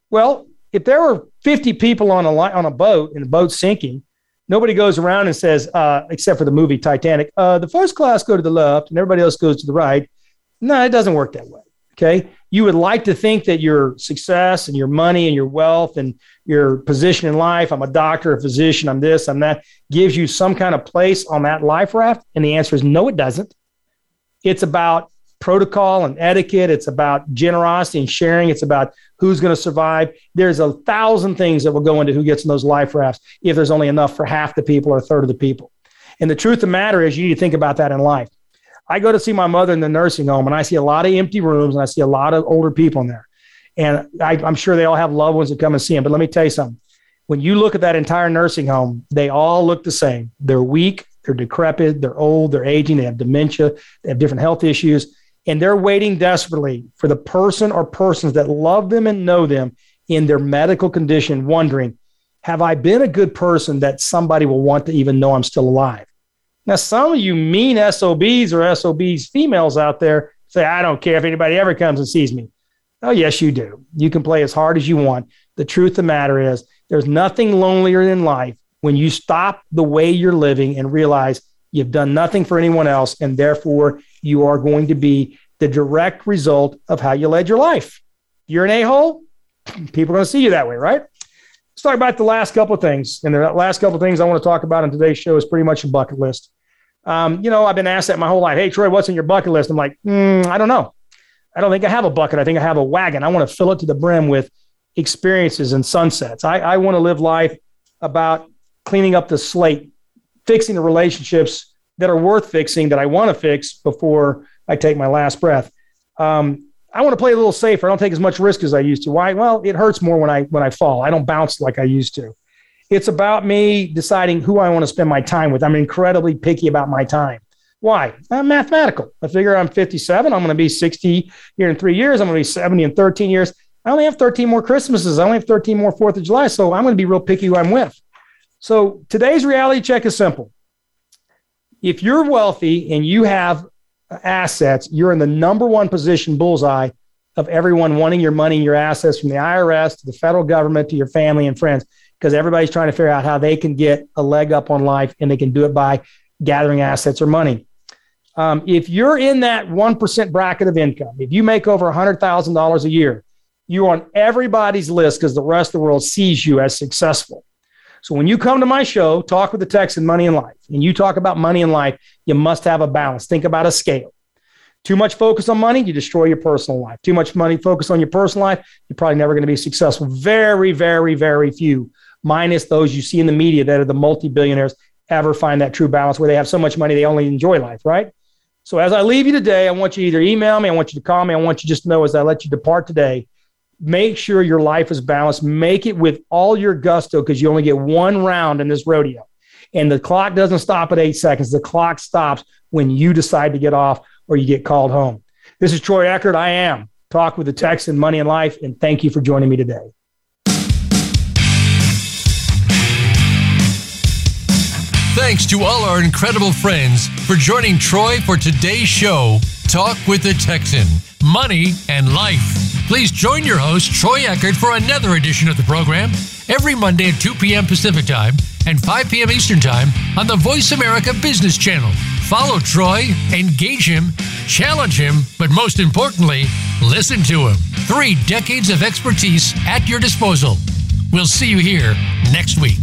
Well, if there were 50 people on a, on a boat and the boat's sinking, Nobody goes around and says, uh, except for the movie Titanic, uh, the first class go to the left and everybody else goes to the right. No, it doesn't work that way. Okay. You would like to think that your success and your money and your wealth and your position in life, I'm a doctor, a physician, I'm this, I'm that, gives you some kind of place on that life raft. And the answer is no, it doesn't. It's about protocol and etiquette. It's about generosity and sharing. It's about who's going to survive. There's a thousand things that will go into who gets in those life rafts if there's only enough for half the people or a third of the people. And the truth of the matter is, you need to think about that in life. I go to see my mother in the nursing home and I see a lot of empty rooms and I see a lot of older people in there. And I, I'm sure they all have loved ones that come and see them. But let me tell you something. When you look at that entire nursing home, they all look the same. They're weak, they're decrepit, they're old, they're aging, they have dementia, they have different health issues, and they're waiting desperately for the person or persons that love them and know them in their medical condition, wondering, have I been a good person that somebody will want to even know I'm still alive? Now, some of you mean SOBs or SOBs females out there say, I don't care if anybody ever comes and sees me. Oh, yes, you do. You can play as hard as you want. The truth of the matter is, there's nothing lonelier in life when you stop the way you're living and realize you've done nothing for anyone else, and therefore you are going to be the direct result of how you led your life. You're an a hole, people are going to see you that way, right? Let's talk about the last couple of things. And the last couple of things I want to talk about in today's show is pretty much a bucket list. Um, you know, I've been asked that my whole life. Hey, Troy, what's in your bucket list? I'm like, mm, I don't know. I don't think I have a bucket. I think I have a wagon. I want to fill it to the brim with experiences and sunsets. I, I want to live life about cleaning up the slate, fixing the relationships that are worth fixing that I want to fix before I take my last breath. Um, I want to play a little safer. I don't take as much risk as I used to. Why? Well, it hurts more when I when I fall. I don't bounce like I used to. It's about me deciding who I want to spend my time with. I'm incredibly picky about my time. Why? I'm mathematical. I figure I'm 57. I'm going to be 60 here in three years. I'm going to be 70 in 13 years. I only have 13 more Christmases. I only have 13 more Fourth of July. So I'm going to be real picky who I'm with. So today's reality check is simple. If you're wealthy and you have assets, you're in the number one position bullseye of everyone wanting your money and your assets from the IRS to the federal government to your family and friends because everybody's trying to figure out how they can get a leg up on life and they can do it by gathering assets or money. Um, if you're in that 1% bracket of income, if you make over $100,000 a year, you're on everybody's list because the rest of the world sees you as successful. So when you come to my show, talk with the Texan Money and Life, and you talk about money and life, you must have a balance. Think about a scale. Too much focus on money, you destroy your personal life. Too much money focus on your personal life, you're probably never going to be successful. Very, very, very few minus those you see in the media that are the multi billionaires, ever find that true balance where they have so much money they only enjoy life, right? So as I leave you today, I want you to either email me, I want you to call me, I want you just know as I let you depart today, make sure your life is balanced. Make it with all your gusto because you only get one round in this rodeo. And the clock doesn't stop at eight seconds. The clock stops when you decide to get off or you get called home. This is Troy Eckert. I am Talk with the Texan Money and Life. And thank you for joining me today. Thanks to all our incredible friends for joining Troy for today's show, Talk with the Texan Money and Life. Please join your host, Troy Eckert, for another edition of the program every Monday at 2 p.m. Pacific Time and 5 p.m. Eastern Time on the Voice America Business Channel. Follow Troy, engage him, challenge him, but most importantly, listen to him. Three decades of expertise at your disposal. We'll see you here next week.